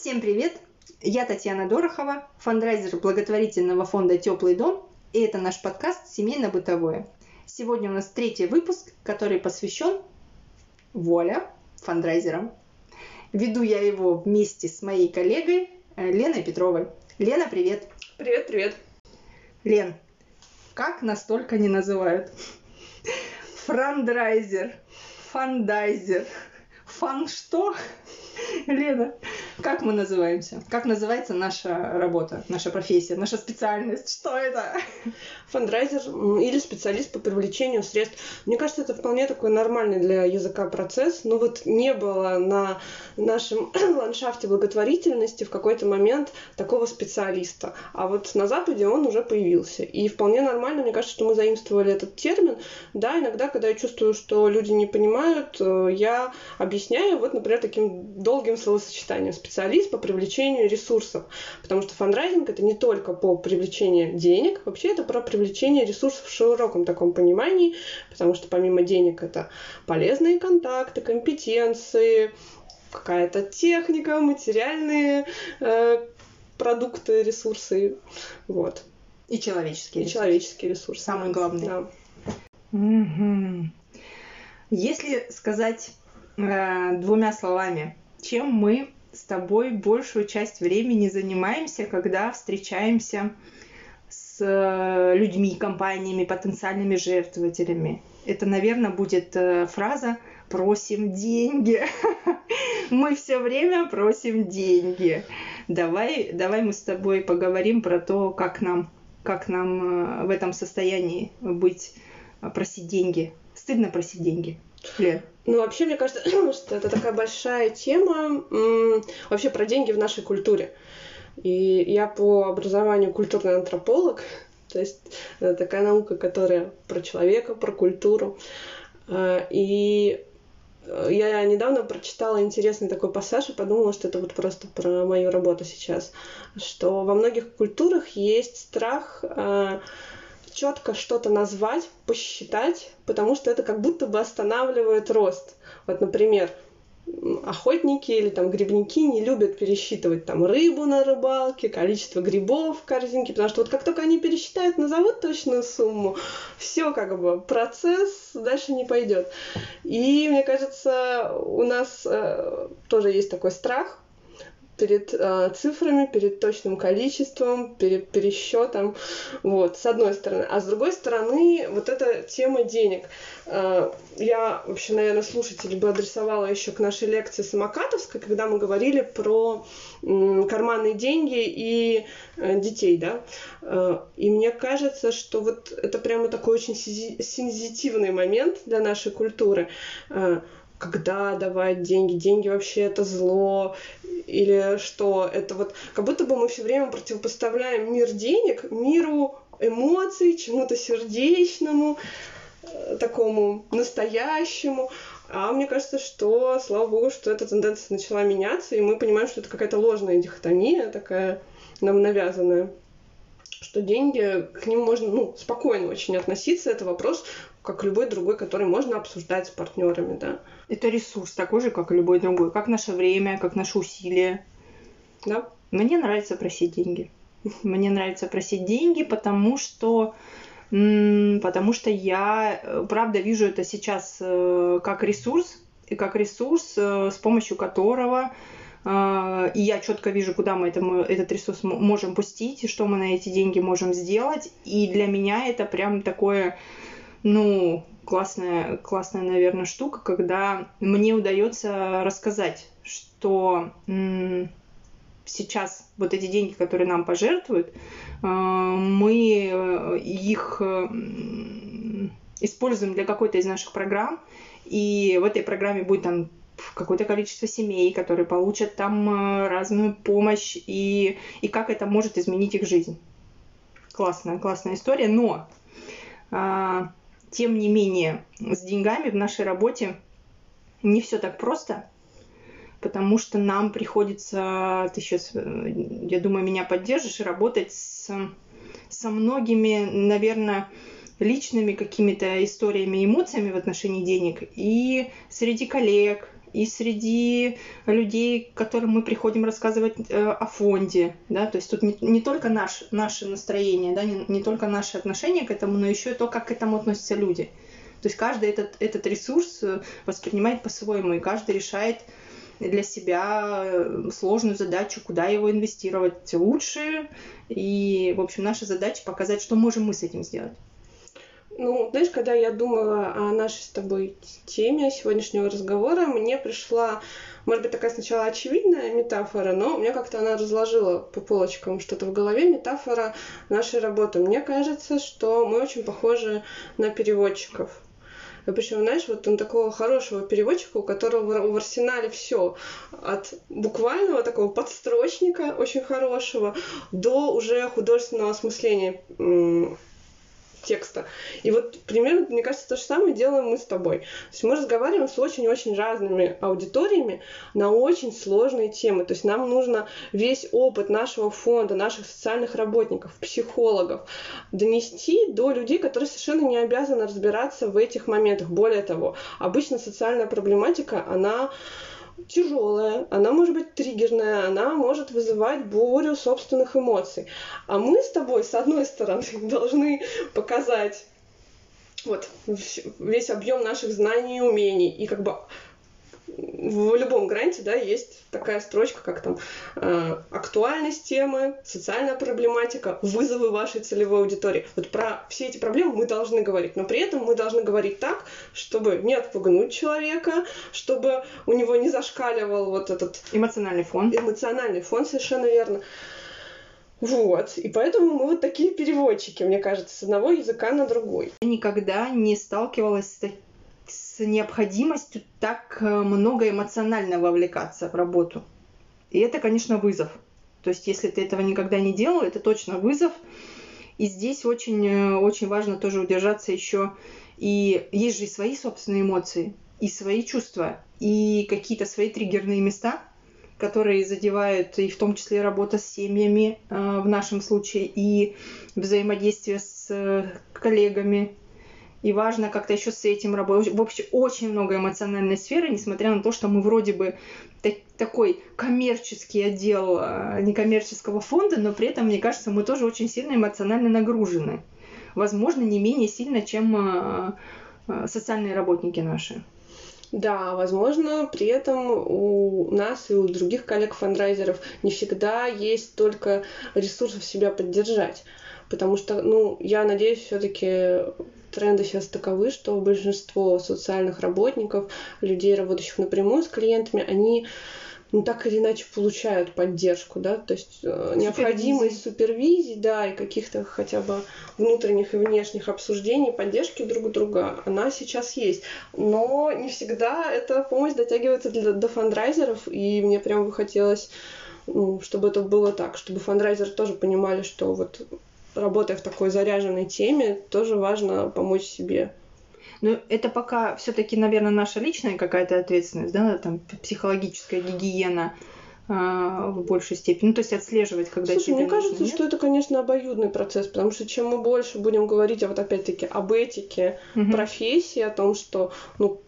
Всем привет! Я Татьяна Дорохова, фандрайзер благотворительного фонда «Теплый дом», и это наш подкаст «Семейно-бытовое». Сегодня у нас третий выпуск, который посвящен Воля фандрайзерам. Веду я его вместе с моей коллегой э, Леной Петровой. Лена, привет! Привет, привет! Лен, как настолько не называют? Франдрайзер, фандрайзер, фан что? Лена, как мы называемся? Как называется наша работа, наша профессия, наша специальность? Что это? Фандрайзер или специалист по привлечению средств. Мне кажется, это вполне такой нормальный для языка процесс. Но вот не было на нашем ландшафте благотворительности в какой-то момент такого специалиста. А вот на Западе он уже появился. И вполне нормально, мне кажется, что мы заимствовали этот термин. Да, иногда, когда я чувствую, что люди не понимают, э, я объясняю, вот, например, таким долгим словосочетанием специалист по привлечению ресурсов. Потому что фандрайзинг это не только по привлечению денег, вообще это про привлечение ресурсов в широком таком понимании, потому что помимо денег это полезные контакты, компетенции, какая-то техника, материальные э, продукты, ресурсы, вот. И человеческие. И ресурсы. человеческие ресурсы. Самое главное. Да. Угу. Если сказать э, двумя словами, чем мы с тобой большую часть времени занимаемся, когда встречаемся с э, людьми, компаниями, потенциальными жертвователями. Это, наверное, будет э, фраза «просим деньги». Мы все время просим деньги. Давай, давай мы с тобой поговорим про то, как нам, как нам э, в этом состоянии быть, просить деньги. Стыдно просить деньги. Лен. Ну, вообще, мне кажется, что это такая большая тема вообще про деньги в нашей культуре. И я по образованию культурный антрополог, то есть это такая наука, которая про человека, про культуру. А, и я недавно прочитала интересный такой пассаж и подумала, что это вот просто про мою работу сейчас, что во многих культурах есть страх четко что-то назвать, посчитать, потому что это как будто бы останавливает рост. Вот, например, охотники или там грибники не любят пересчитывать там рыбу на рыбалке, количество грибов в корзинке, потому что вот как только они пересчитают, назовут точную сумму, все как бы процесс дальше не пойдет. И мне кажется, у нас э, тоже есть такой страх перед э, цифрами, перед точным количеством, перед пересчетом, вот, с одной стороны. А с другой стороны, вот эта тема денег. Э, я вообще, наверное, слушателей бы адресовала еще к нашей лекции Самокатовской, когда мы говорили про э, карманные деньги и э, детей, да. Э, и мне кажется, что вот это прямо такой очень сензитивный момент для нашей культуры. Э, когда давать деньги, деньги вообще это зло, или что это вот, как будто бы мы все время противопоставляем мир денег миру эмоций, чему-то сердечному, э, такому настоящему. А мне кажется, что, слава богу, что эта тенденция начала меняться, и мы понимаем, что это какая-то ложная дихотомия такая нам навязанная что деньги, к ним можно ну, спокойно очень относиться. Это вопрос, как любой другой, который можно обсуждать с партнерами, да. Это ресурс такой же, как и любой другой. Как наше время, как наши усилия. Да. Мне нравится просить деньги. Мне нравится просить деньги, потому что потому что я, э, правда, вижу это сейчас э, как ресурс, и как ресурс, э, с помощью которого и я четко вижу, куда мы это, этот ресурс можем пустить, и что мы на эти деньги можем сделать. И для меня это прям такое, ну, классная, классная, наверное, штука, когда мне удается рассказать, что сейчас вот эти деньги, которые нам пожертвуют, э, мы э, их используем для какой-то из наших программ, и в этой программе будет там какое-то количество семей, которые получат там э, разную помощь, и, и как это может изменить их жизнь. Классная, классная история, но а, тем не менее, с деньгами в нашей работе не все так просто, потому что нам приходится, ты сейчас, э, я думаю, меня поддержишь, работать с, со многими, наверное, личными какими-то историями, эмоциями в отношении денег и среди коллег, и среди людей, которым мы приходим рассказывать э, о фонде, да, то есть тут не, не только наш, наше настроение, да, не, не только наше отношение к этому, но еще и то, как к этому относятся люди. То есть каждый этот, этот ресурс э, воспринимает по-своему, и каждый решает для себя э, сложную задачу, куда его инвестировать лучше. И, в общем, наша задача показать, что можем мы с этим сделать. Ну, знаешь, когда я думала о нашей с тобой теме сегодняшнего разговора, мне пришла, может быть, такая сначала очевидная метафора, но мне как-то она разложила по полочкам что-то в голове, метафора нашей работы. Мне кажется, что мы очень похожи на переводчиков. Причем, знаешь, вот он такого хорошего переводчика, у которого в арсенале все от буквального такого подстрочника очень хорошего до уже художественного осмысления текста. И вот примерно, мне кажется, то же самое делаем мы с тобой. То есть мы разговариваем с очень-очень разными аудиториями на очень сложные темы. То есть нам нужно весь опыт нашего фонда, наших социальных работников, психологов донести до людей, которые совершенно не обязаны разбираться в этих моментах. Более того, обычно социальная проблематика, она тяжелая, она может быть триггерная, она может вызывать бурю собственных эмоций. А мы с тобой, с одной стороны, должны показать вот весь объем наших знаний и умений и как бы в любом гранте, да, есть такая строчка, как там э, актуальность темы, социальная проблематика, вызовы вашей целевой аудитории. Вот про все эти проблемы мы должны говорить, но при этом мы должны говорить так, чтобы не отпугнуть человека, чтобы у него не зашкаливал вот этот эмоциональный фон. Эмоциональный фон, совершенно верно. Вот. И поэтому мы вот такие переводчики, мне кажется, с одного языка на другой. Я никогда не сталкивалась с с необходимостью так э, много эмоционально вовлекаться в работу. И это, конечно, вызов. То есть, если ты этого никогда не делал, это точно вызов. И здесь очень, э, очень важно тоже удержаться еще. И есть же и свои собственные эмоции, и свои чувства, и какие-то свои триггерные места, которые задевают и в том числе работа с семьями э, в нашем случае, и взаимодействие с коллегами, и важно как-то еще с этим работать. В общем, очень много эмоциональной сферы, несмотря на то, что мы вроде бы такой коммерческий отдел а, некоммерческого фонда, но при этом, мне кажется, мы тоже очень сильно эмоционально нагружены. Возможно, не менее сильно, чем а, а, социальные работники наши. Да, возможно, при этом у нас и у других коллег-фандрайзеров не всегда есть только ресурсов себя поддержать. Потому что, ну, я надеюсь, все-таки тренды сейчас таковы, что большинство социальных работников, людей, работающих напрямую с клиентами, они ну, так или иначе получают поддержку, да, то есть э, необходимость супервизии, да, и каких-то хотя бы внутренних и внешних обсуждений, поддержки друг друга, она сейчас есть. Но не всегда эта помощь дотягивается для, до фандрайзеров, и мне прям бы хотелось ну, чтобы это было так, чтобы фандрайзеры тоже понимали, что вот работая в такой заряженной теме, тоже важно помочь себе. Ну, это пока все-таки, наверное, наша личная какая-то ответственность, да, там психологическая гигиена э, в большей степени. Ну, то есть отслеживать, когда Слушай, мне кажется, нет? что это, конечно, обоюдный процесс, потому что чем мы больше будем говорить, а вот опять-таки об этике угу. профессии, о том, что, ну,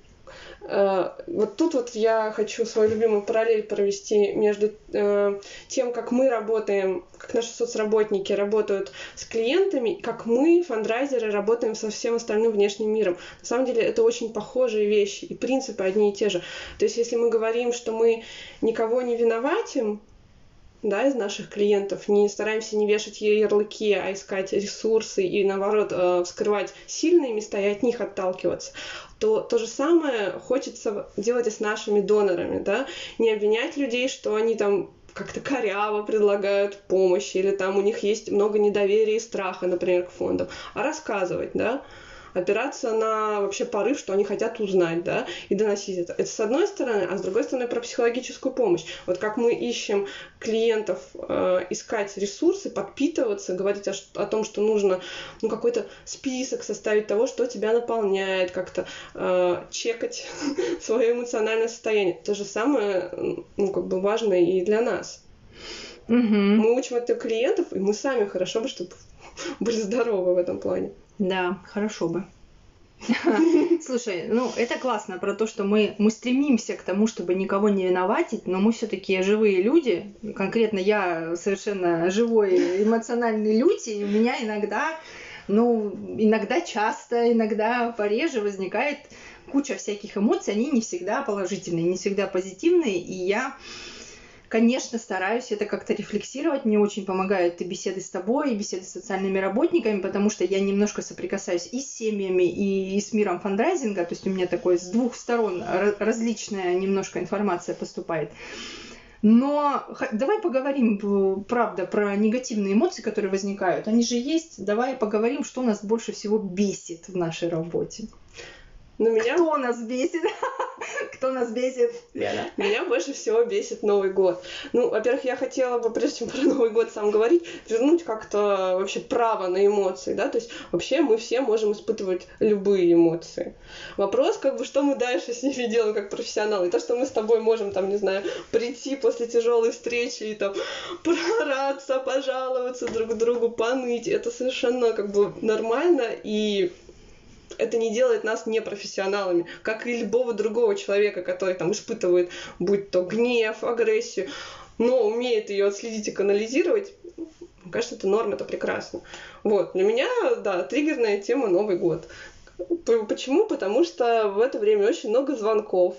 вот тут вот я хочу свою любимую параллель провести между э, тем, как мы работаем, как наши соцработники работают с клиентами, как мы, фандрайзеры, работаем со всем остальным внешним миром. На самом деле это очень похожие вещи, и принципы одни и те же. То есть если мы говорим, что мы никого не виноватим, да, из наших клиентов, не стараемся не вешать ей ярлыки, а искать ресурсы и, наоборот, э, вскрывать сильные места и от них отталкиваться, то то же самое хочется делать и с нашими донорами, да, не обвинять людей, что они там как-то коряво предлагают помощь, или там у них есть много недоверия и страха, например, к фондам, а рассказывать, да, опираться на вообще порыв, что они хотят узнать, да, и доносить это. Это с одной стороны, а с другой стороны про психологическую помощь. Вот как мы ищем клиентов, э, искать ресурсы, подпитываться, говорить о, о том, что нужно ну, какой-то список составить того, что тебя наполняет, как-то э, чекать свое эмоциональное состояние. То же самое, ну, как бы важно и для нас. Угу. Мы учим это клиентов, и мы сами хорошо бы, чтобы были здоровы в этом плане. Да, хорошо бы. Слушай, ну это классно про то, что мы, мы стремимся к тому, чтобы никого не виноватить, но мы все-таки живые люди. Конкретно я совершенно живой эмоциональный люди, и у меня иногда, ну, иногда часто, иногда пореже возникает куча всяких эмоций, они не всегда положительные, не всегда позитивные, и я конечно, стараюсь это как-то рефлексировать. Мне очень помогают и беседы с тобой, и беседы с социальными работниками, потому что я немножко соприкасаюсь и с семьями, и, и с миром фандрайзинга. То есть у меня такой с двух сторон различная немножко информация поступает. Но давай поговорим, правда, про негативные эмоции, которые возникают. Они же есть. Давай поговорим, что нас больше всего бесит в нашей работе. Но меня... Кто нас бесит? Кто нас бесит? Лена. Меня больше всего бесит Новый год. Ну, во-первых, я хотела бы, прежде чем про Новый год сам говорить, вернуть как-то вообще право на эмоции, да, то есть вообще мы все можем испытывать любые эмоции. Вопрос, как бы, что мы дальше с ними делаем как профессионалы. И то, что мы с тобой можем, там, не знаю, прийти после тяжелой встречи и там прораться, пожаловаться друг другу, поныть, это совершенно как бы нормально и это не делает нас непрофессионалами, как и любого другого человека, который там испытывает, будь то гнев, агрессию, но умеет ее отследить и канализировать, мне кажется, это норма, это прекрасно. Вот, для меня, да, триггерная тема Новый год. Почему? Потому что в это время очень много звонков.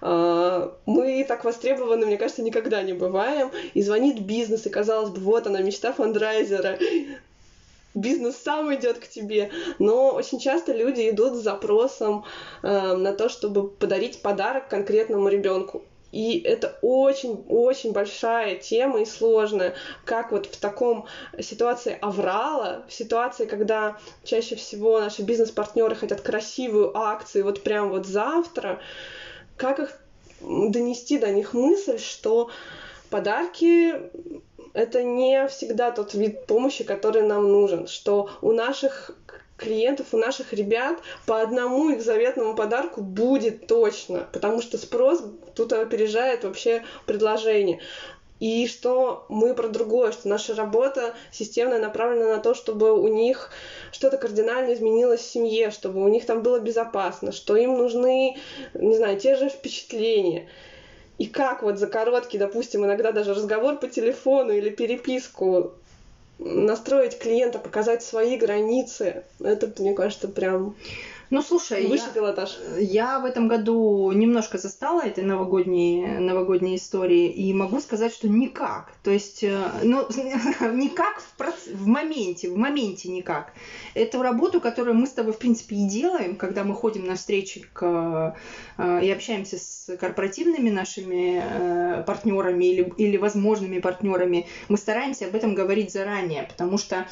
А, мы так востребованы, мне кажется, никогда не бываем. И звонит бизнес, и казалось бы, вот она, мечта фандрайзера бизнес сам идет к тебе. Но очень часто люди идут с запросом э, на то, чтобы подарить подарок конкретному ребенку. И это очень-очень большая тема и сложная, как вот в таком ситуации аврала, в ситуации, когда чаще всего наши бизнес-партнеры хотят красивую акцию вот прям вот завтра, как их донести до них мысль, что подарки это не всегда тот вид помощи, который нам нужен, что у наших клиентов, у наших ребят по одному их заветному подарку будет точно, потому что спрос тут опережает вообще предложение. И что мы про другое, что наша работа системная направлена на то, чтобы у них что-то кардинально изменилось в семье, чтобы у них там было безопасно, что им нужны, не знаю, те же впечатления. И как вот за короткий, допустим, иногда даже разговор по телефону или переписку настроить клиента, показать свои границы, это, мне кажется, прям ну, слушай, Высший я, пилотаж. я в этом году немножко застала этой новогодней, новогодней истории и могу сказать, что никак. То есть, э, ну, никак в, проц... в моменте, в моменте никак. Эту работу, которую мы с тобой, в принципе, и делаем, когда мы ходим на встречи к, э, и общаемся с корпоративными нашими э, партнерами или, или возможными партнерами, мы стараемся об этом говорить заранее, потому что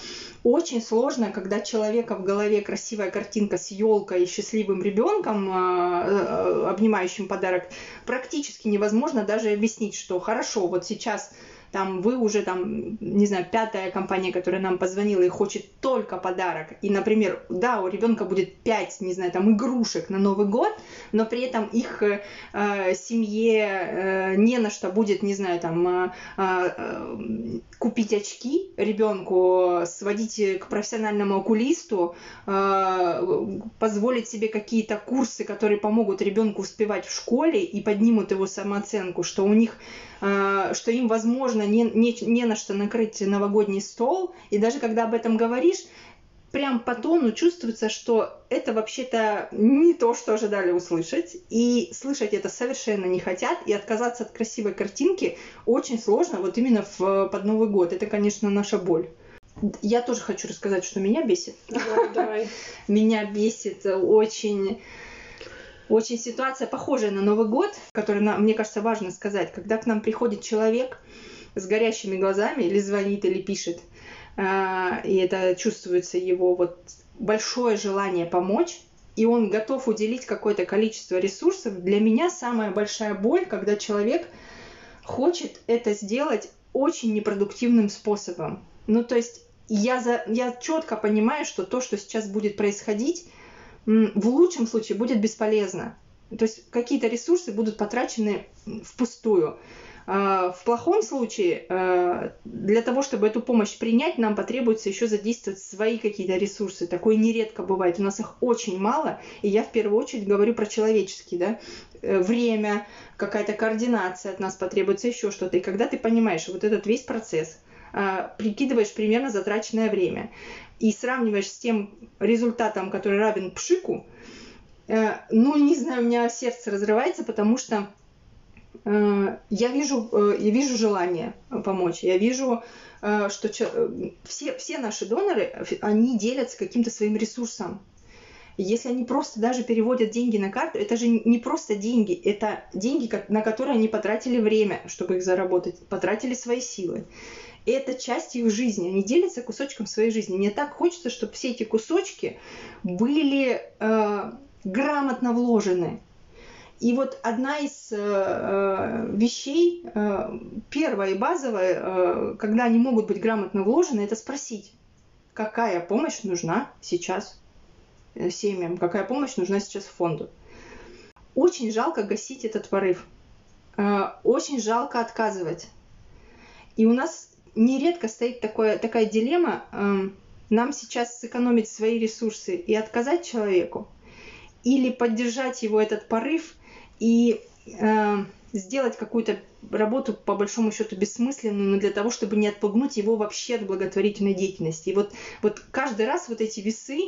очень сложно, когда человека в голове красивая картинка с елкой и счастливым ребенком, а, э, обнимающим подарок, практически невозможно даже объяснить, что хорошо, вот сейчас там вы уже там, не знаю, пятая компания, которая нам позвонила и хочет только подарок, и, например, да, у ребенка будет пять, не знаю, там игрушек на Новый год, но при этом их э, семье э, не на что будет, не знаю, там э, э, купить очки ребенку, сводить к профессиональному окулисту, э, позволить себе какие-то курсы, которые помогут ребенку успевать в школе и поднимут его самооценку, что у них Э, что им, возможно, не, не, не на что накрыть новогодний стол. И даже когда об этом говоришь, прям по тону чувствуется, что это вообще-то не то, что ожидали услышать, и слышать это совершенно не хотят, и отказаться от красивой картинки очень сложно вот именно в, под Новый год. Это, конечно, наша боль. Я тоже хочу рассказать, что меня бесит. Давай, давай. Меня бесит очень очень ситуация похожая на Новый год, который, мне кажется, важно сказать. Когда к нам приходит человек с горящими глазами, или звонит, или пишет, а, и это чувствуется его вот большое желание помочь, и он готов уделить какое-то количество ресурсов. Для меня самая большая боль, когда человек хочет это сделать очень непродуктивным способом. Ну, то есть я, за, я четко понимаю, что то, что сейчас будет происходить, в лучшем случае будет бесполезно. То есть какие-то ресурсы будут потрачены впустую. В плохом случае для того, чтобы эту помощь принять, нам потребуется еще задействовать свои какие-то ресурсы. Такое нередко бывает. У нас их очень мало, и я в первую очередь говорю про человеческие, да, время, какая-то координация от нас потребуется, еще что-то. И когда ты понимаешь вот этот весь процесс, прикидываешь примерно затраченное время и сравниваешь с тем результатом, который равен пшику, Э, ну, не знаю, у меня сердце разрывается, потому что э, я вижу, э, я вижу желание помочь, я вижу, что все, все наши доноры, они делятся каким-то своим ресурсом. Если они просто даже переводят деньги на карту, это же не просто деньги, это деньги, на которые они потратили время, чтобы их заработать, потратили свои силы. И это часть их жизни. Они делятся кусочком своей жизни. Мне так хочется, чтобы все эти кусочки были грамотно вложены. И вот одна из э, э, вещей, э, первая и базовая, э, когда они могут быть грамотно вложены, это спросить, какая помощь нужна сейчас э, семьям, какая помощь нужна сейчас фонду. Очень жалко гасить этот порыв. Э, очень жалко отказывать. И у нас нередко стоит такое, такая дилемма, э, нам сейчас сэкономить свои ресурсы и отказать человеку, или поддержать его этот порыв и э, сделать какую-то работу по большому счету бессмысленную, но для того, чтобы не отпугнуть его вообще от благотворительной деятельности. И вот, вот каждый раз вот эти весы,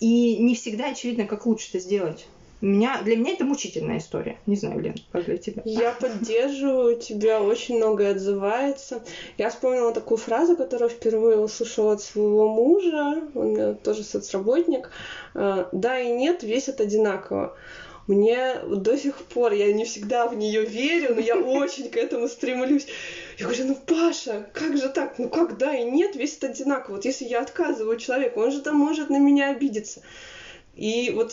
и не всегда очевидно, как лучше это сделать. Меня, для меня это мучительная история. Не знаю, Лен, как для тебя. Я поддерживаю тебя, очень многое отзывается. Я вспомнила такую фразу, которую впервые услышала от своего мужа, он тоже соцработник. «Э, да и нет весят одинаково. Мне до сих пор, я не всегда в нее верю, но я очень к этому стремлюсь. Я говорю, ну, Паша, как же так? Ну, как да и нет весят одинаково? Вот если я отказываю человеку, он же там может на меня обидеться. И вот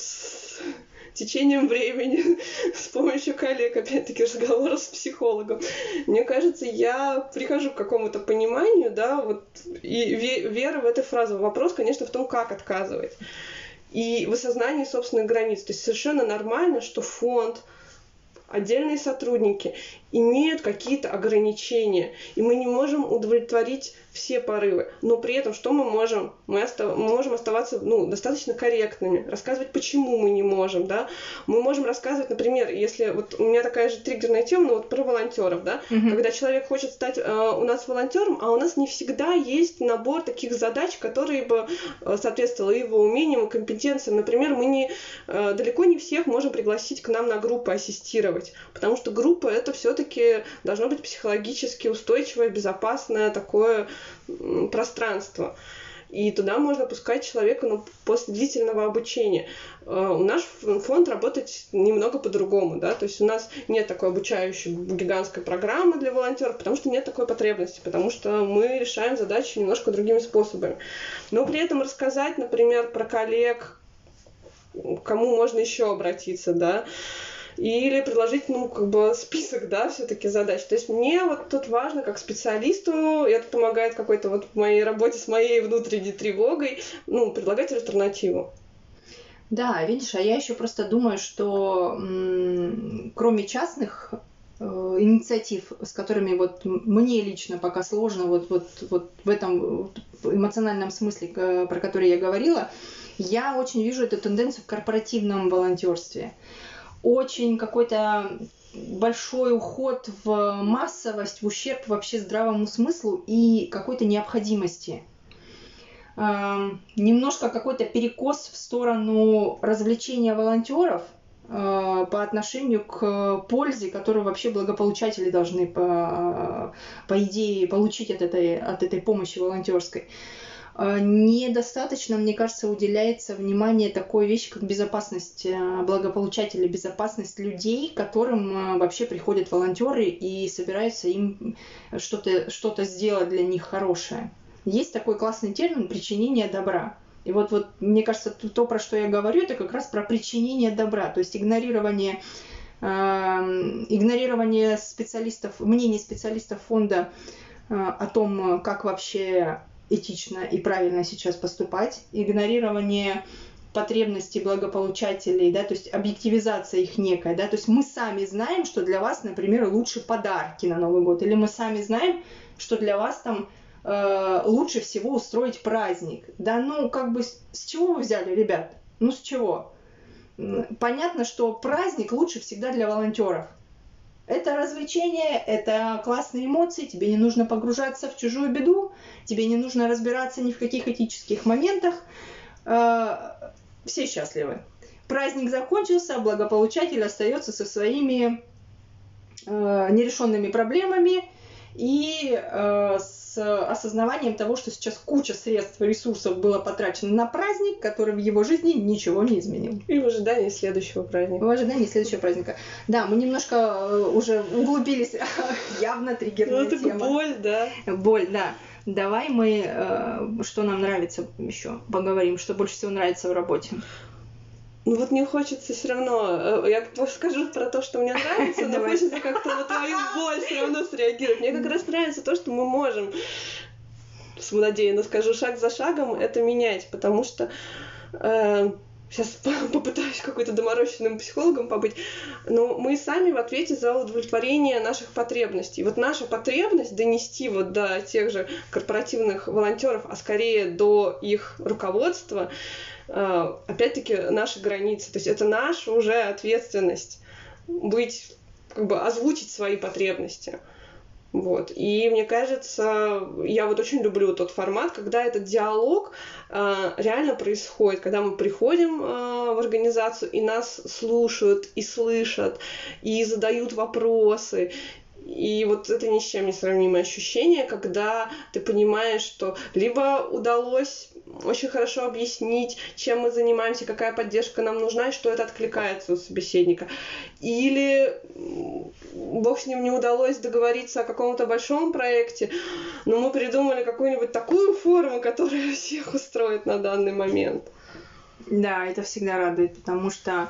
течением времени, с помощью коллег, опять-таки, разговора с психологом. Мне кажется, я прихожу к какому-то пониманию, да, вот, и вера в эту фразу. Вопрос, конечно, в том, как отказывать. И в осознании собственных границ. То есть совершенно нормально, что фонд, отдельные сотрудники имеют какие-то ограничения, и мы не можем удовлетворить все порывы. Но при этом что мы можем? Мы, остав... мы можем оставаться ну, достаточно корректными, рассказывать, почему мы не можем, да. Мы можем рассказывать, например, если вот у меня такая же триггерная тема, ну вот про волонтеров, да, угу. когда человек хочет стать э, у нас волонтером, а у нас не всегда есть набор таких задач, которые бы э, соответствовали его умениям и компетенциям. Например, мы не э, далеко не всех можем пригласить к нам на группу ассистировать, потому что группа это все-таки должно быть психологически устойчивое, безопасное такое пространство. И туда можно пускать человека ну, после длительного обучения. Э, у нас фонд работает немного по-другому, да, то есть у нас нет такой обучающей гигантской программы для волонтеров, потому что нет такой потребности, потому что мы решаем задачи немножко другими способами. Но при этом рассказать, например, про коллег, кому можно еще обратиться, да, или предложить, ну, как бы список, да, все-таки задач. То есть мне вот тут важно, как специалисту, это помогает какой-то вот в моей работе с моей внутренней тревогой, ну, предлагать альтернативу. Да, видишь, а я еще просто думаю, что м- кроме частных э, инициатив, с которыми вот мне лично пока сложно вот, вот, вот в этом эмоциональном смысле, про который я говорила, я очень вижу эту тенденцию в корпоративном волонтерстве очень какой-то большой уход в массовость, в ущерб вообще здравому смыслу и какой-то необходимости. Немножко какой-то перекос в сторону развлечения волонтеров а, по отношению к пользе, которую вообще благополучатели должны по, по идее получить от этой, от этой помощи волонтерской. А, недостаточно, мне кажется, уделяется внимание такой вещи, как безопасность э, благополучателей, безопасность людей, которым э, вообще приходят волонтеры и собираются им что-то что сделать для них хорошее. Есть такой классный термин причинение добра. И вот, вот мне кажется, то, про что я говорю, это как раз про причинение добра, то есть игнорирование э, игнорирование специалистов, мнений специалистов фонда э, о том, как вообще этично и правильно сейчас поступать, игнорирование потребности благополучателей, да, то есть объективизация их некая, да, то есть мы сами знаем, что для вас, например, лучше подарки на Новый год, или мы сами знаем, что для вас там э, лучше всего устроить праздник. Да, ну, как бы, с чего вы взяли, ребят? Ну, с чего? Понятно, что праздник лучше всегда для волонтеров. Это развлечение, это классные эмоции, тебе не нужно погружаться в чужую беду, тебе не нужно разбираться ни в каких этических моментах. Э, все счастливы. Праздник закончился, благополучатель остается со своими э, нерешенными проблемами и э, с осознаванием того, что сейчас куча средств ресурсов было потрачено на праздник, который в его жизни ничего не изменил. И в ожидании следующего праздника. В ожидании следующего праздника. Да, мы немножко э, уже углубились, явно триггерная ну, тема. боль, да. Боль, да. Давай мы, э, что нам нравится еще, поговорим, что больше всего нравится в работе. Ну вот мне хочется все равно, э, я скажу про то, что мне нравится, но хочется как-то на твою боль все равно среагировать. Мне как раз нравится то, что мы можем, самонадеянно скажу, шаг за шагом это менять, потому что э, сейчас попытаюсь какой-то доморощенным психологом побыть, но мы сами в ответе за удовлетворение наших потребностей. Вот наша потребность донести вот до тех же корпоративных волонтеров, а скорее до их руководства, э, опять-таки наши границы. То есть это наша уже ответственность быть, как бы озвучить свои потребности. Вот. И мне кажется, я вот очень люблю тот формат, когда этот диалог э, реально происходит, когда мы приходим э, в организацию и нас слушают и слышат, и задают вопросы, и вот это ни с чем не сравнимое ощущение, когда ты понимаешь, что либо удалось очень хорошо объяснить, чем мы занимаемся, какая поддержка нам нужна и что это откликается у собеседника. Или бог с ним не удалось договориться о каком-то большом проекте, но мы придумали какую-нибудь такую форму, которая всех устроит на данный момент. Да, это всегда радует, потому что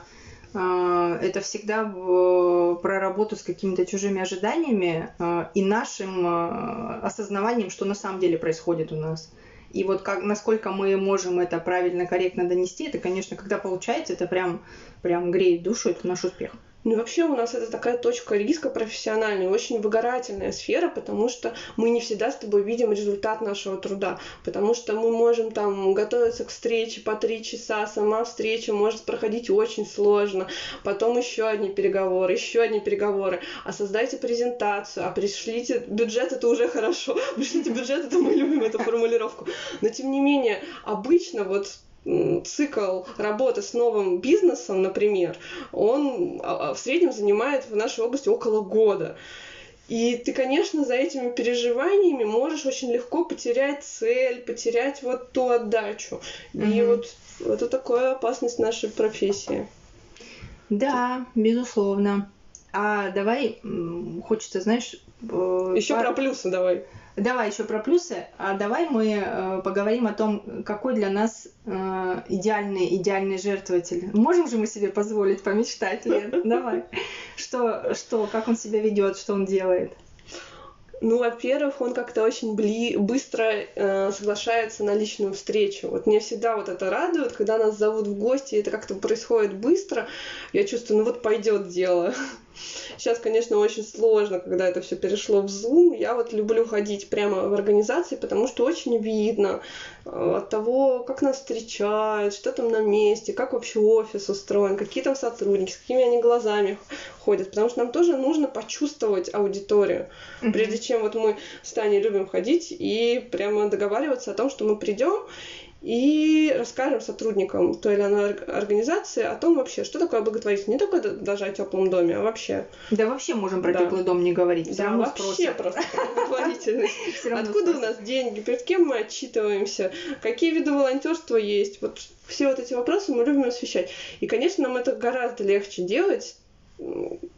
э, это всегда про работу с какими-то чужими ожиданиями э, и нашим э, осознаванием, что на самом деле происходит у нас. И вот как, насколько мы можем это правильно, корректно донести, это, конечно, когда получается, это прям, прям греет душу, это наш успех. Ну вообще у нас это такая точка риска профессиональная, очень выгорательная сфера, потому что мы не всегда с тобой видим результат нашего труда, потому что мы можем там готовиться к встрече по три часа, сама встреча может проходить очень сложно, потом еще одни переговоры, еще одни переговоры, а создайте презентацию, а пришлите бюджет, это уже хорошо, пришлите бюджет, это мы любим эту формулировку, но тем не менее обычно вот цикл работы с новым бизнесом, например, он а, а, в среднем занимает в нашей области около года. И ты, конечно, за этими переживаниями можешь очень легко потерять цель, потерять вот ту отдачу. Mm-hmm. И вот это такая опасность нашей профессии. Да, безусловно. А давай, хочется, знаешь... Э, Еще пар... про плюсы давай. Давай еще про плюсы. А давай мы э, поговорим о том, какой для нас э, идеальный идеальный жертвователь. Можем же мы себе позволить помечтать, Лен? Давай. Что, что, как он себя ведет, что он делает? Ну, во-первых, он как-то очень бли... быстро э, соглашается на личную встречу. Вот мне всегда вот это радует, когда нас зовут в гости, и это как-то происходит быстро. Я чувствую, ну вот пойдет дело. Сейчас, конечно, очень сложно, когда это все перешло в Zoom. Я вот люблю ходить прямо в организации, потому что очень видно э, от того, как нас встречают, что там на месте, как вообще офис устроен, какие там сотрудники, с какими они глазами ходят. Потому что нам тоже нужно почувствовать аудиторию, прежде чем вот мы с Таней любим ходить и прямо договариваться о том, что мы придем и расскажем сотрудникам той или иной организации о том вообще, что такое благотворительность. Не только даже о теплом доме, а вообще. Да вообще можем про да. теплый дом не говорить. Все да, вообще спросят. просто про благотворительность. Откуда у нас деньги, перед кем мы отчитываемся, какие виды волонтерства есть. Вот все вот эти вопросы мы любим освещать. И, конечно, нам это гораздо легче делать,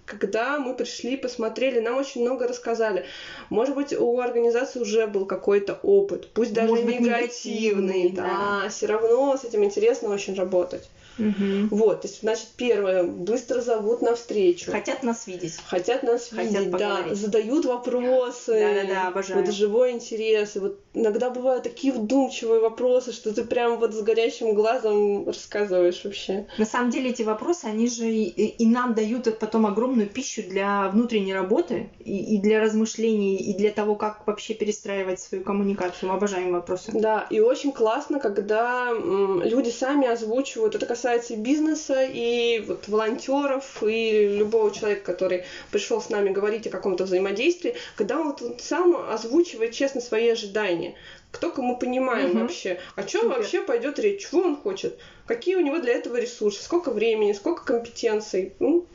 когда мы пришли, посмотрели, нам очень много рассказали. Может быть, у организации уже был какой-то опыт, пусть даже Может негативный, негативный, да. да, все равно с этим интересно очень работать. Мгм. Вот, то есть, значит, первое, быстро зовут на встречу. Хотят нас видеть. Хотят нас Хотят видеть, да, поговорить. задают вопросы. Да-да-да, обожаю. Вот живой интерес. И вот иногда бывают такие вдумчивые вопросы, что ты прям вот с горящим глазом рассказываешь вообще. На самом деле эти вопросы, они же и, и нам дают потом огромную пищу для внутренней работы и, и для размышлений, и для того, как вообще перестраивать свою коммуникацию. Мы обожаем вопросы. Да, и очень классно, когда люди сами озвучивают. Это касается и бизнеса, и вот волонтеров, и любого человека, который пришел с нами говорить о каком-то взаимодействии, когда вот он сам озвучивает честно свои ожидания. Кто мы понимаем Мгм. вообще, о чем Супер. вообще пойдет речь, чего он хочет, какие у него для этого ресурсы, сколько времени, сколько компетенций. Ну,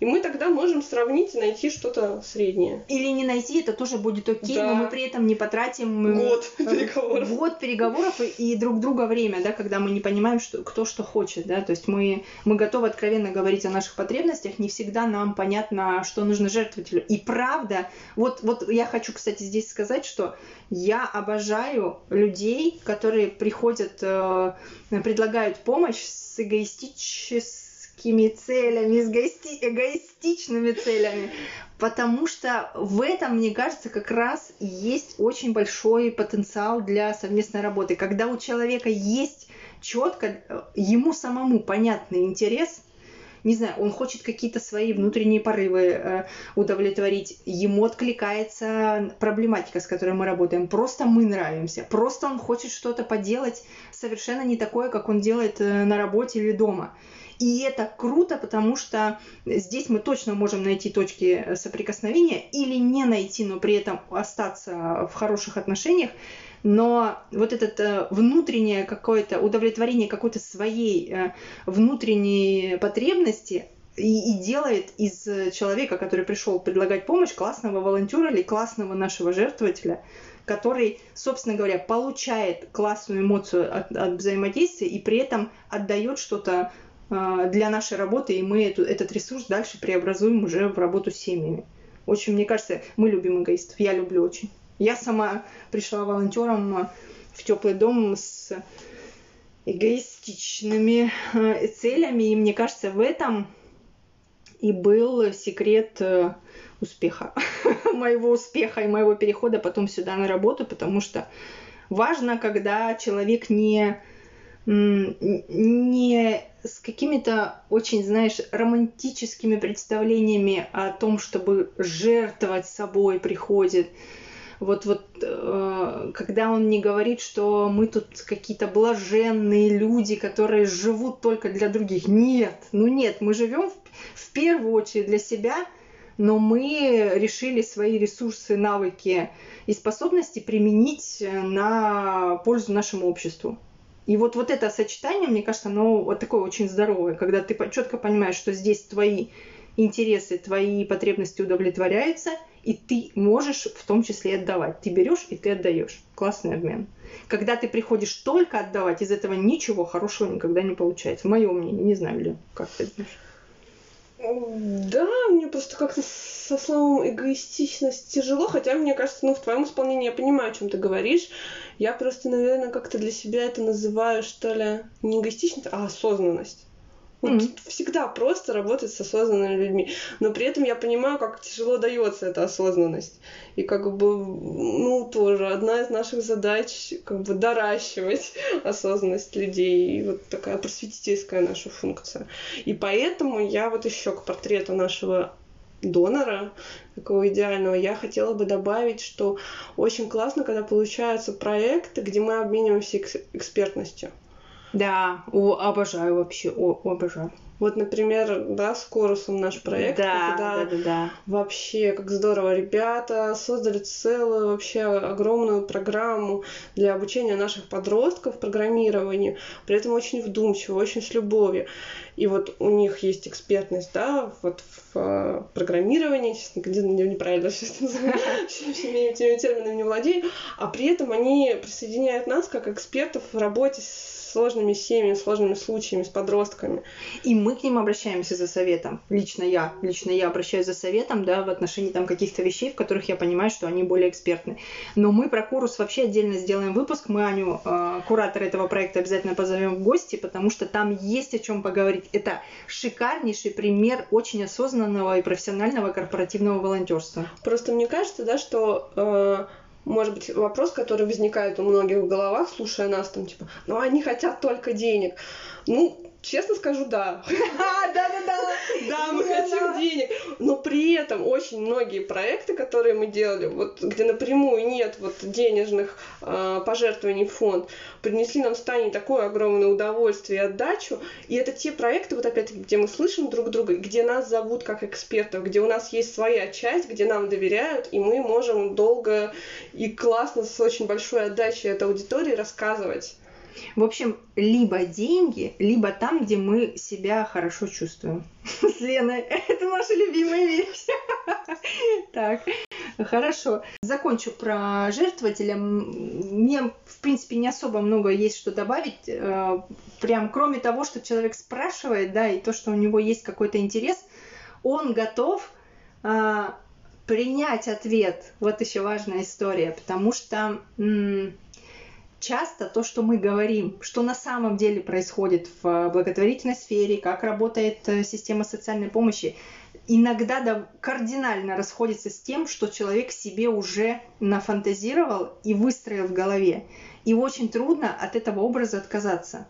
и мы тогда можем сравнить и найти что-то среднее. Или не найти, это тоже будет окей, Да. но мы при этом не потратим э, Год переговоров. год переговоров и, и друг друга время, да, когда мы не понимаем, что, кто что хочет, да, то есть мы, мы готовы откровенно говорить о наших потребностях, не всегда нам понятно, что нужно жертвователю. И правда, вот, вот я хочу, кстати, здесь сказать, что я обожаю людей, которые приходят, э, предлагают помощь с эгоистическими целями, с эгоисти- эгоистичными целями. Потому что в этом, мне кажется, как раз есть очень большой потенциал для совместной работы. Когда у человека есть четко ему самому понятный интерес, не знаю, он хочет какие-то свои внутренние порывы э, удовлетворить, ему откликается проблематика, с которой мы работаем, просто мы нравимся, просто он хочет что-то поделать совершенно не такое, как он делает э, на работе или дома. И это круто, потому что здесь мы точно можем найти точки соприкосновения или не найти, но при этом остаться в хороших отношениях. Но вот это э, внутреннее какое-то удовлетворение какой-то своей э, внутренней потребности и, и делает из человека, который пришел предлагать помощь, классного волонтера или классного нашего жертвователя, который, собственно говоря, получает классную эмоцию от, от взаимодействия и при этом отдает что-то для нашей работы, и мы эту, этот ресурс дальше преобразуем уже в работу с семьями. Очень, мне кажется, мы любим эгоистов. Я люблю очень. Я сама пришла волонтером в теплый дом с эгоистичными э, целями, и мне кажется, в этом и был секрет э, успеха, моего успеха и моего перехода потом сюда на работу, потому что важно, когда человек не не с какими-то очень, знаешь, романтическими представлениями о том, чтобы жертвовать собой приходит. Вот, вот, э, когда он не говорит, что мы тут какие-то блаженные люди, которые живут только для других. Нет, ну нет, мы живем в, в первую очередь для себя, но мы решили свои ресурсы, навыки и способности применить на пользу нашему обществу. И вот, вот это сочетание, мне кажется, оно вот такое очень здоровое, когда ты четко понимаешь, что здесь твои интересы, твои потребности удовлетворяются, и ты можешь в том числе отдавать. Ты берешь и ты отдаешь. Классный обмен. Когда ты приходишь только отдавать, из этого ничего хорошего никогда не получается. Мое мнение, не знаю, Лен, как ты думаешь? Да, мне просто как-то со словом эгоистичность тяжело, хотя мне кажется, ну, в твоем исполнении я понимаю, о чем ты говоришь. Я просто, наверное, как-то для себя это называю, что ли, не эгоистичность, а осознанность. Вот Мгм. всегда просто работать с осознанными людьми. Но при этом я понимаю, как тяжело дается эта осознанность. И как бы, ну, тоже одна из наших задач как бы доращивать осознанность людей. И вот такая просветительская наша функция. И поэтому я вот еще к портрету нашего донора, такого идеального, я хотела бы добавить, что очень классно, когда получаются проекты, где мы обмениваемся экс- экспертностью. Да, о, обожаю вообще, о, обожаю. Вот, например, да, с Корусом наш проект, да, когда да, да, да. вообще, как здорово, ребята создали целую вообще огромную программу для обучения наших подростков программированию, при этом очень вдумчиво, очень с любовью. И вот у них есть экспертность, да, вот в э, программировании, честно говоря, неправильно сейчас называю, всеми этими терминами не владею, а при этом они присоединяют нас как экспертов в работе с сложными семьями, сложными случаями, с подростками. И мы мы к ним обращаемся за советом. Лично я, лично я обращаюсь за советом, да, в отношении там каких-то вещей, в которых я понимаю, что они более экспертны. Но мы про Курус вообще отдельно сделаем выпуск. Мы Аню, э, куратор этого проекта, обязательно позовем в гости, потому что там есть о чем поговорить. Это шикарнейший пример очень осознанного и профессионального корпоративного волонтерства. Просто мне кажется, да, что э может быть, вопрос, который возникает у многих в головах, слушая нас, там, типа, ну, они хотят только денег. Ну, Честно скажу, да. Да-да-да. Да, мы хотим денег. Но при этом очень многие проекты, которые мы делали, вот где напрямую нет вот денежных э, пожертвований в фонд, принесли нам стане такое огромное удовольствие и отдачу. И это те проекты, вот опять-таки, где мы слышим друг друга, где нас зовут как экспертов, где у нас есть своя часть, где нам доверяют, и мы можем долго и классно с очень большой отдачей этой аудитории рассказывать в общем, либо деньги, либо там, где мы себя хорошо чувствуем. С Леной. Это наша любимая вещь. Так, хорошо. Закончу про жертвователя. Мне, в принципе, не особо много есть что добавить. Э, прям кроме того, что человек спрашивает, да, и то, что у него есть какой-то интерес, он готов а, принять ответ. Вот еще важная история, потому что часто то, что мы говорим, что на самом деле происходит в благотворительной сфере, как работает э, система социальной помощи, иногда да, кардинально расходится с тем, что человек себе уже нафантазировал и выстроил в голове. И очень трудно от этого образа отказаться.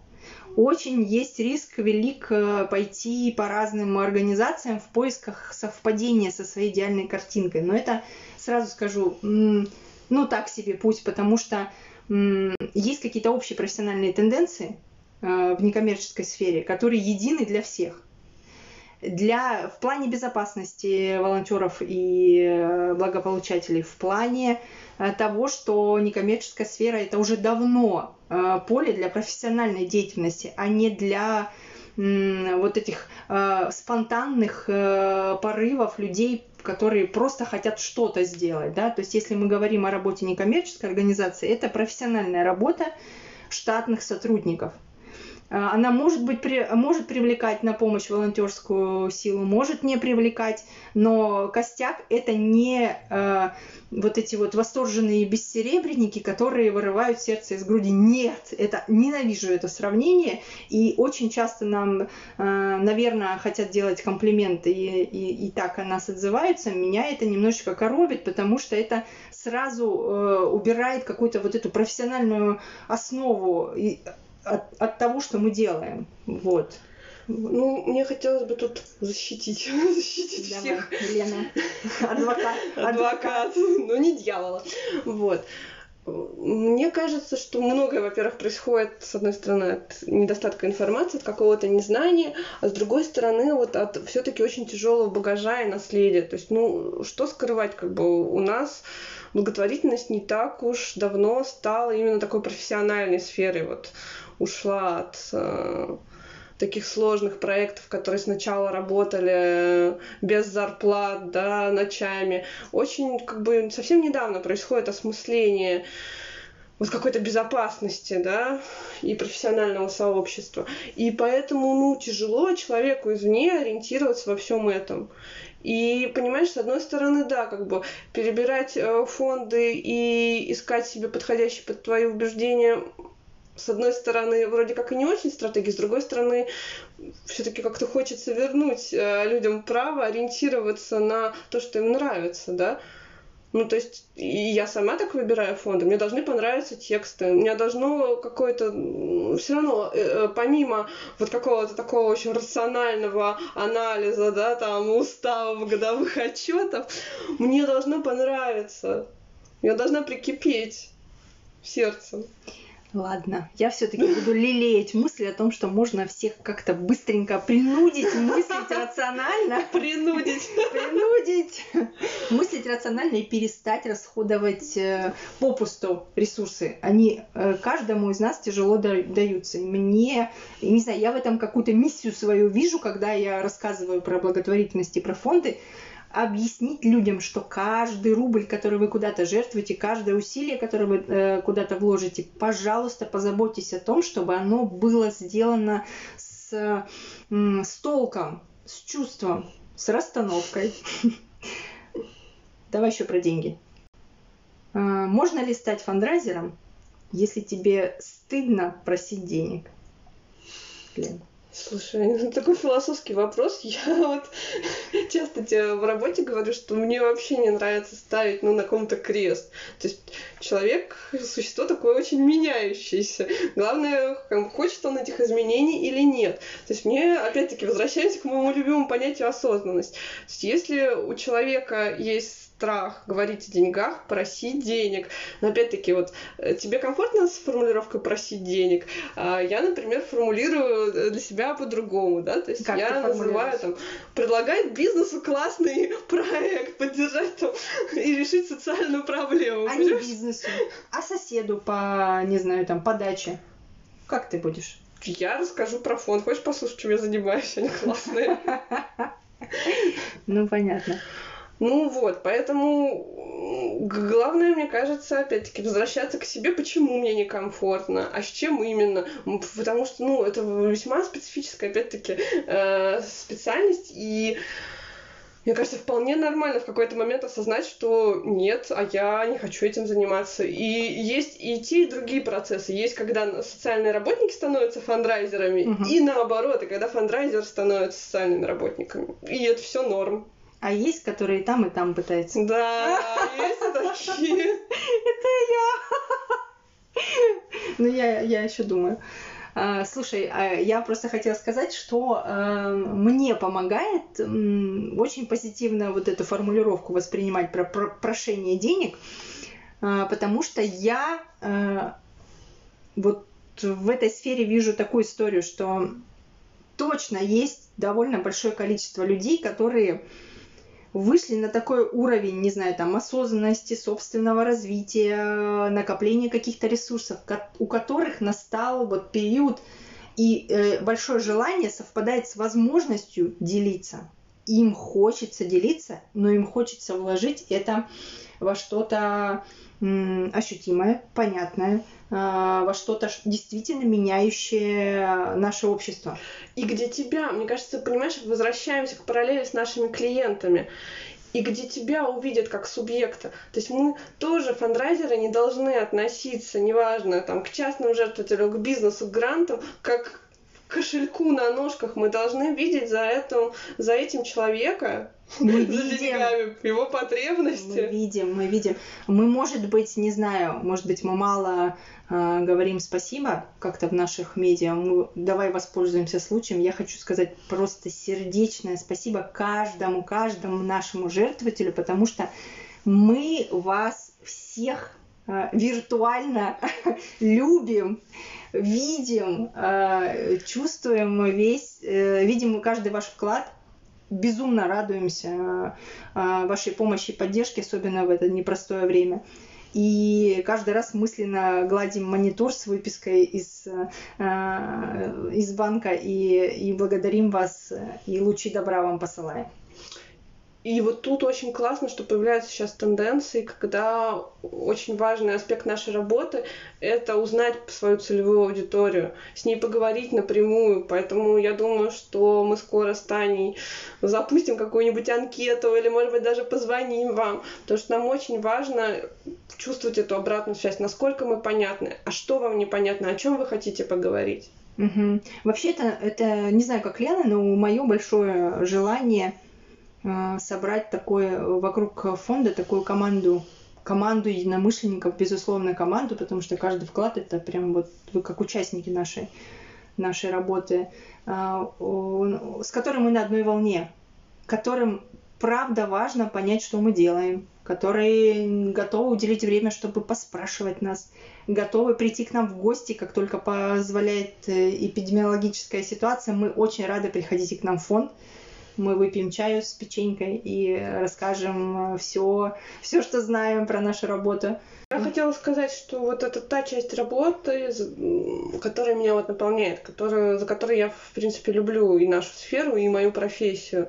Очень есть риск велик э, пойти по разным организациям в поисках совпадения со своей идеальной картинкой. Но это, сразу скажу, ну так себе путь, потому что есть какие-то общие профессиональные тенденции э, в некоммерческой сфере, которые едины для всех. Для, в плане безопасности волонтеров и э, благополучателей, в плане э, того, что некоммерческая сфера это уже давно поле для профессиональной деятельности, а не для вот этих спонтанных порывов людей которые просто хотят что-то сделать, да, то есть если мы говорим о работе некоммерческой организации, это профессиональная работа штатных сотрудников – она может, быть, может привлекать на помощь волонтерскую силу, может не привлекать, но костяк это не э, вот эти вот восторженные бессеребренники, которые вырывают сердце из груди. Нет, это ненавижу это сравнение, и очень часто нам, э, наверное, хотят делать комплименты, и, и, и так о нас отзываются. Меня это немножечко коробит, потому что это сразу э, убирает какую-то вот эту профессиональную основу. И, от, от того, что мы делаем. Вот. Ну, мне хотелось бы тут защитить, защитить Давай, всех. Лена, адвокат. Адвокат, но не дьявола. Вот. Мне кажется, что многое, во-первых, происходит, с одной стороны, от недостатка информации, от какого-то незнания, а с другой стороны, вот от все-таки очень тяжелого багажа и наследия. То есть, ну, что скрывать, как бы у нас благотворительность не так уж давно стала именно такой профессиональной сферой. Вот ушла от э, таких сложных проектов, которые сначала работали без зарплат, да, ночами. Очень, как бы, совсем недавно происходит осмысление вот какой-то безопасности, да, и профессионального сообщества. И поэтому, ну, тяжело человеку извне ориентироваться во всем этом. И понимаешь, с одной стороны, да, как бы перебирать э, фонды и искать себе подходящие под твои убеждения с одной стороны, вроде как и не очень стратегия, с другой стороны, все-таки как-то хочется вернуть э, людям право ориентироваться на то, что им нравится, да. Ну, то есть, и я сама так выбираю фонды, мне должны понравиться тексты, мне должно какое-то, все равно, э, э, помимо вот какого-то такого очень рационального анализа, да, там, уставов, годовых отчетов, мне должно понравиться, я должна прикипеть сердцем. Ладно, я все-таки буду лелеять мысли о том, что можно всех как-то быстренько принудить мыслить рационально. Принудить. Принудить. Мыслить рационально и перестать расходовать э, попусту ресурсы. Они э, каждому из нас тяжело даются. И мне, не знаю, я в этом какую-то миссию свою вижу, когда я рассказываю про благотворительность и про фонды объяснить людям, что каждый рубль, который вы куда-то жертвуете, каждое усилие, которое вы э, куда-то вложите, пожалуйста, позаботьтесь о том, чтобы оно было сделано с с, с толком, с чувством, с расстановкой. Давай еще про деньги. А, можно ли стать фандрайзером, если тебе стыдно просить денег? Лен. Слушай, ну, такой философский вопрос. Я вот часто тебе в работе говорю, что мне вообще не нравится ставить ну, на ком-то крест. То есть человек — существо такое очень меняющееся. Главное, хочет он этих изменений или нет. То есть мне, опять-таки, возвращаясь к моему любимому понятию осознанность. То есть если у человека есть страх говорить о деньгах, просить денег. Но опять-таки, вот э, тебе комфортно с формулировкой просить денег? А я, например, формулирую для себя по-другому, да, то есть как я называю там предлагать бизнесу классный проект, поддержать там и решить социальную проблему. А понимаешь? не бизнесу, а соседу по, не знаю, там, по даче. Как ты будешь? Я расскажу про фонд. Хочешь послушать, чем я занимаюсь? Они классные. Ну, понятно. Ну вот, поэтому главное, мне кажется, опять-таки, возвращаться к себе, почему мне некомфортно, а с чем именно. Потому что, ну, это весьма специфическая, опять-таки, э, специальность, и мне кажется, вполне нормально в какой-то момент осознать, что нет, а я не хочу этим заниматься. И есть и те, и другие процессы. Есть, когда социальные работники становятся фандрайзерами, угу. и наоборот, и когда фандрайзер становится социальными работниками. И это все норм. А есть, которые и там, и там пытаются. Да, есть такие. Это я. Ну, я, я еще думаю. А, слушай, а я просто хотела сказать, что э, мне помогает очень позитивно вот эту формулировку воспринимать про, про прошение денег, потому что я вот в этой сфере вижу такую историю, что точно есть довольно большое количество людей, которые вышли на такой уровень, не знаю, там, осознанности, собственного развития, накопления каких-то ресурсов, у которых настал вот период и э, большое желание совпадает с возможностью делиться. Им хочется делиться, но им хочется вложить это во что-то ощутимое, понятное, а, во что-то действительно меняющее наше общество. И где тебя, мне кажется, понимаешь, возвращаемся к параллели с нашими клиентами и где тебя увидят как субъекта. То есть мы тоже, фандрайзеры, не должны относиться, неважно, там, к частным жертвователю, к бизнесу, к гранту, как кошельку на ножках. Мы должны видеть за, этим, за этим человека, мы видим его потребности. Мы видим, мы видим. Мы, может быть, не знаю, может быть, мы мало э, говорим спасибо как-то в наших медиа. Мы, давай воспользуемся случаем. Я хочу сказать просто сердечное спасибо каждому, каждому нашему жертвователю, потому что мы вас всех виртуально любим, видим, э, чувствуем весь, э, видим каждый ваш вклад безумно радуемся э, э, вашей помощи и поддержке, особенно в это непростое время. И каждый раз мысленно гладим монитор с выпиской из, э, из банка и, и благодарим вас, и лучи добра вам посылаем. И вот тут очень классно, что появляются сейчас тенденции, когда очень важный аспект нашей работы — это узнать свою целевую аудиторию, с ней поговорить напрямую. Поэтому я думаю, что мы скоро с Таней запустим какую-нибудь анкету или, может быть, даже позвоним вам, потому что нам очень важно чувствовать эту обратную связь, насколько мы понятны, а что вам непонятно, о чем вы хотите поговорить. Угу. Вообще это, это, не знаю, как Лена, но мое большое желание — собрать такое вокруг фонда такую команду команду единомышленников, безусловно, команду, потому что каждый вклад это прям вот вы как участники нашей, нашей работы, а, с которым мы на одной волне, которым правда важно понять, что мы делаем, которые готовы уделить время, чтобы поспрашивать нас, готовы прийти к нам в гости, как только позволяет э, эпидемиологическая ситуация. Мы очень рады приходите к нам в фонд мы выпьем чаю с печенькой и расскажем все, э, все, что знаем про нашу работу. Я хотела сказать, что вот это та часть работы, которая меня вот наполняет, которая, за которой я, в принципе, люблю и нашу сферу, и мою профессию,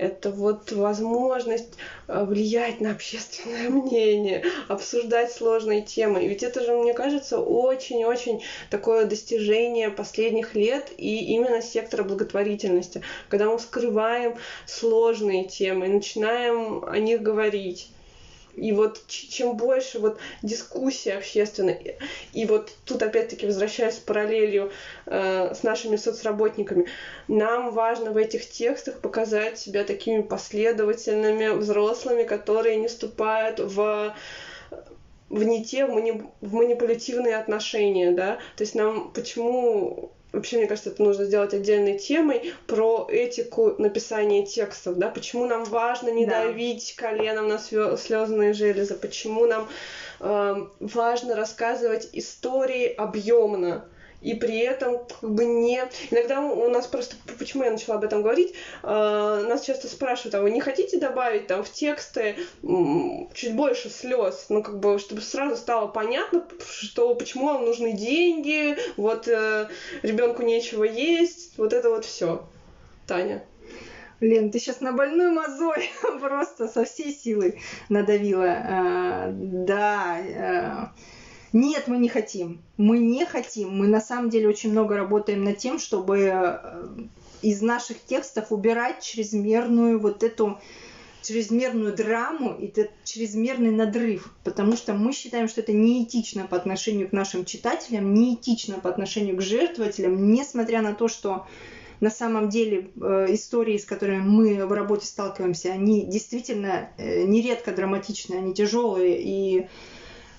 это вот возможность э, влиять на общественное мнение, обсуждать сложные темы. И ведь это же, мне кажется, очень-очень такое достижение последних лет и именно сектора благотворительности, когда мы вскрываем сложные темы и начинаем о них говорить. И вот чем больше вот дискуссии общественной, и вот тут опять-таки возвращаясь параллелью э, с нашими соцработниками, нам важно в этих текстах показать себя такими последовательными взрослыми, которые не вступают в в не те, в, в манипулятивные отношения, да, то есть нам почему Вообще, мне кажется, это нужно сделать отдельной темой про этику написания текстов, да, почему нам важно не да. давить коленом на слезные железы, почему нам э, важно рассказывать истории объемно, и при этом как бы не... Иногда у нас просто... Почему я начала об этом говорить? Э, нас часто спрашивают, а вы не хотите добавить там в тексты чуть больше слез? Ну, как бы, чтобы сразу стало понятно, что почему вам нужны деньги, вот э, ребенку нечего есть, вот это вот все. Таня. Лен, ты сейчас на больную мозоль просто со всей силы надавила. А, да, а, нет, мы не хотим. Мы не хотим. Мы на самом деле очень много работаем над тем, чтобы э, из наших текстов убирать чрезмерную вот эту чрезмерную драму и этот чрезмерный надрыв, потому что мы считаем, что это неэтично по отношению к нашим читателям, неэтично по отношению к жертвователям, несмотря на то, что на самом деле э, истории, с которыми мы в работе сталкиваемся, они действительно э, нередко драматичные, они тяжелые и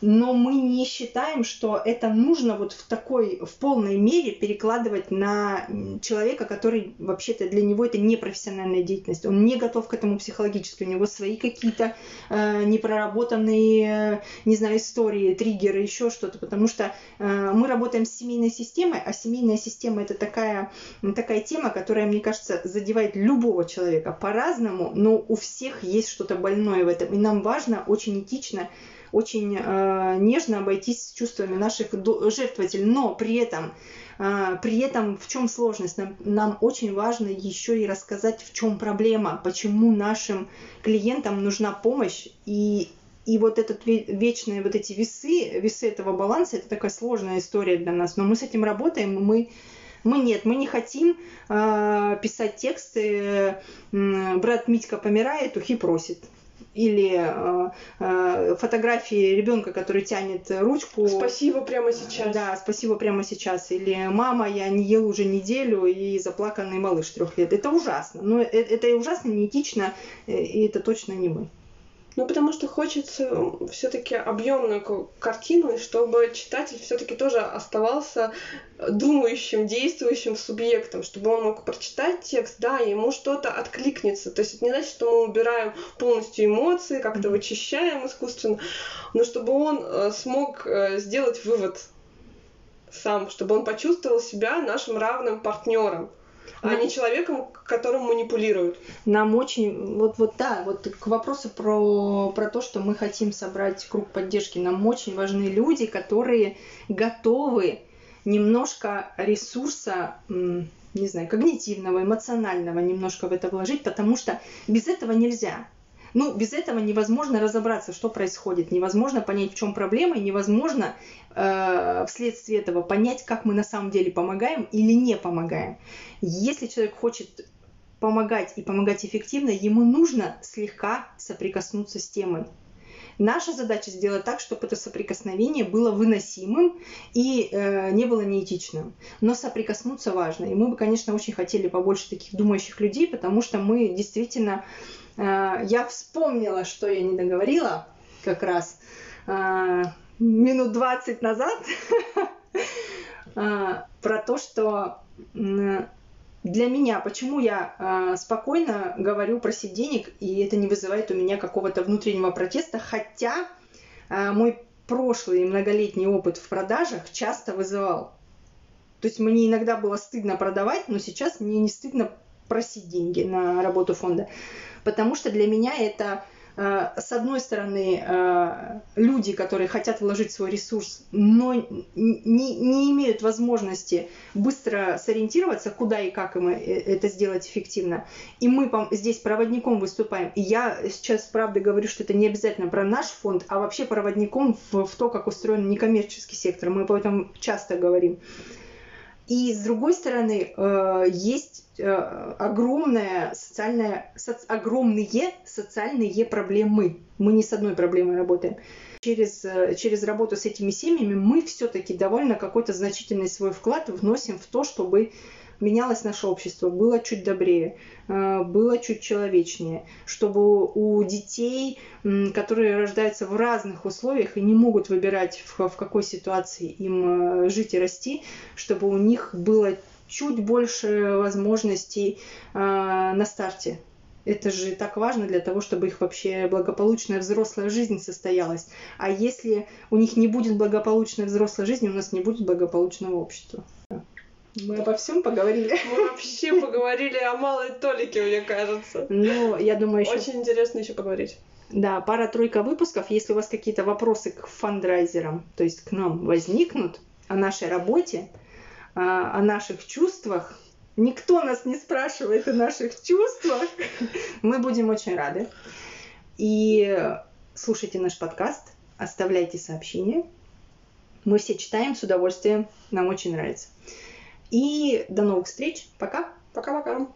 но мы не считаем, что это нужно вот в такой, в полной мере перекладывать на человека, который вообще-то для него это не профессиональная деятельность. Он не готов к этому психологически, у него свои какие-то э, непроработанные, э, не знаю, истории, триггеры, еще что-то, потому что э, мы работаем с семейной системой, а семейная система это такая, такая тема, которая, мне кажется, задевает любого человека по-разному, но у всех есть что-то больное в этом, и нам важно очень этично очень э, нежно обойтись с чувствами наших жертвователей, но при этом э, при этом в чем сложность? Нам, нам очень важно еще и рассказать, в чем проблема, почему нашим клиентам нужна помощь и и вот этот вечные вот эти весы, весы этого баланса, это такая сложная история для нас. Но мы с этим работаем, мы мы нет, мы не хотим э, писать тексты. Э, брат Митька помирает, ухи просит или э, э, фотографии ребенка, который тянет ручку. Спасибо прямо сейчас. Да, спасибо прямо сейчас. Или мама, я не ел уже неделю и заплаканный малыш трех лет. Это ужасно. Но это, это ужасно, неэтично, э, и это точно не мы. Ну, потому что хочется все-таки объемную картину, чтобы читатель все-таки тоже оставался думающим, действующим субъектом, чтобы он мог прочитать текст, да, и ему что-то откликнется. То есть это не значит, что мы убираем полностью эмоции, как-то вычищаем искусственно, но чтобы он э, смог э, сделать вывод сам, чтобы он почувствовал себя нашим равным партнером а не человеком, которым манипулируют. Нам очень, вот, вот да, вот к вопросу про, про то, что мы хотим собрать круг поддержки, нам очень важны люди, которые готовы немножко ресурса, не знаю, когнитивного, эмоционального немножко в это вложить, потому что без этого нельзя. Ну, без этого невозможно разобраться, что происходит, невозможно понять, в чем проблема, и невозможно э, вследствие этого понять, как мы на самом деле помогаем или не помогаем. Если человек хочет помогать и помогать эффективно, ему нужно слегка соприкоснуться с темой. Наша задача сделать так, чтобы это соприкосновение было выносимым и э, не было неэтичным. Но соприкоснуться важно. И мы бы, конечно, очень хотели побольше таких думающих людей, потому что мы действительно я вспомнила, что я не договорила как раз э, минут 20 назад э, про то, что для меня, почему я спокойно говорю про денег, и это не вызывает у меня какого-то внутреннего протеста, хотя мой прошлый многолетний опыт в продажах часто вызывал. То есть мне иногда было стыдно продавать, но сейчас мне не стыдно просить деньги на работу фонда потому что для меня это э, с одной стороны, э, люди, которые хотят вложить свой ресурс, но не, не имеют возможности быстро сориентироваться, куда и как им это сделать эффективно. И мы здесь проводником выступаем. И я сейчас, правда, говорю, что это не обязательно про наш фонд, а вообще проводником в, в то, как устроен некоммерческий сектор. Мы об этом часто говорим. И с другой стороны, э, есть э, огромная социальная, соци, огромные социальные проблемы. Мы не с одной проблемой работаем. Через, э, через работу с этими семьями мы все-таки довольно какой-то значительный свой вклад вносим в то, чтобы менялось наше общество, было чуть добрее, э, было чуть человечнее, чтобы у детей, которые рождаются в разных условиях и не могут выбирать, в, какой ситуации им э, жить и расти, чтобы у них было чуть больше возможностей э, на старте. Это же так важно для того, чтобы их вообще благополучная взрослая жизнь состоялась. А если у них не будет благополучной взрослой жизни, у нас не будет благополучного общества. Мы обо всем поговорили. Мы вообще поговорили о малой толике, мне кажется. Ну, я думаю, еще... Очень интересно еще поговорить. Да, пара-тройка выпусков. Если у вас какие-то вопросы к фандрайзерам, то есть к нам возникнут о нашей работе, о наших чувствах, никто нас не спрашивает о наших чувствах, мы будем очень рады. И слушайте наш подкаст, оставляйте сообщения. Мы все читаем с удовольствием, нам очень нравится. И до новых встреч. Пока. Пока-пока.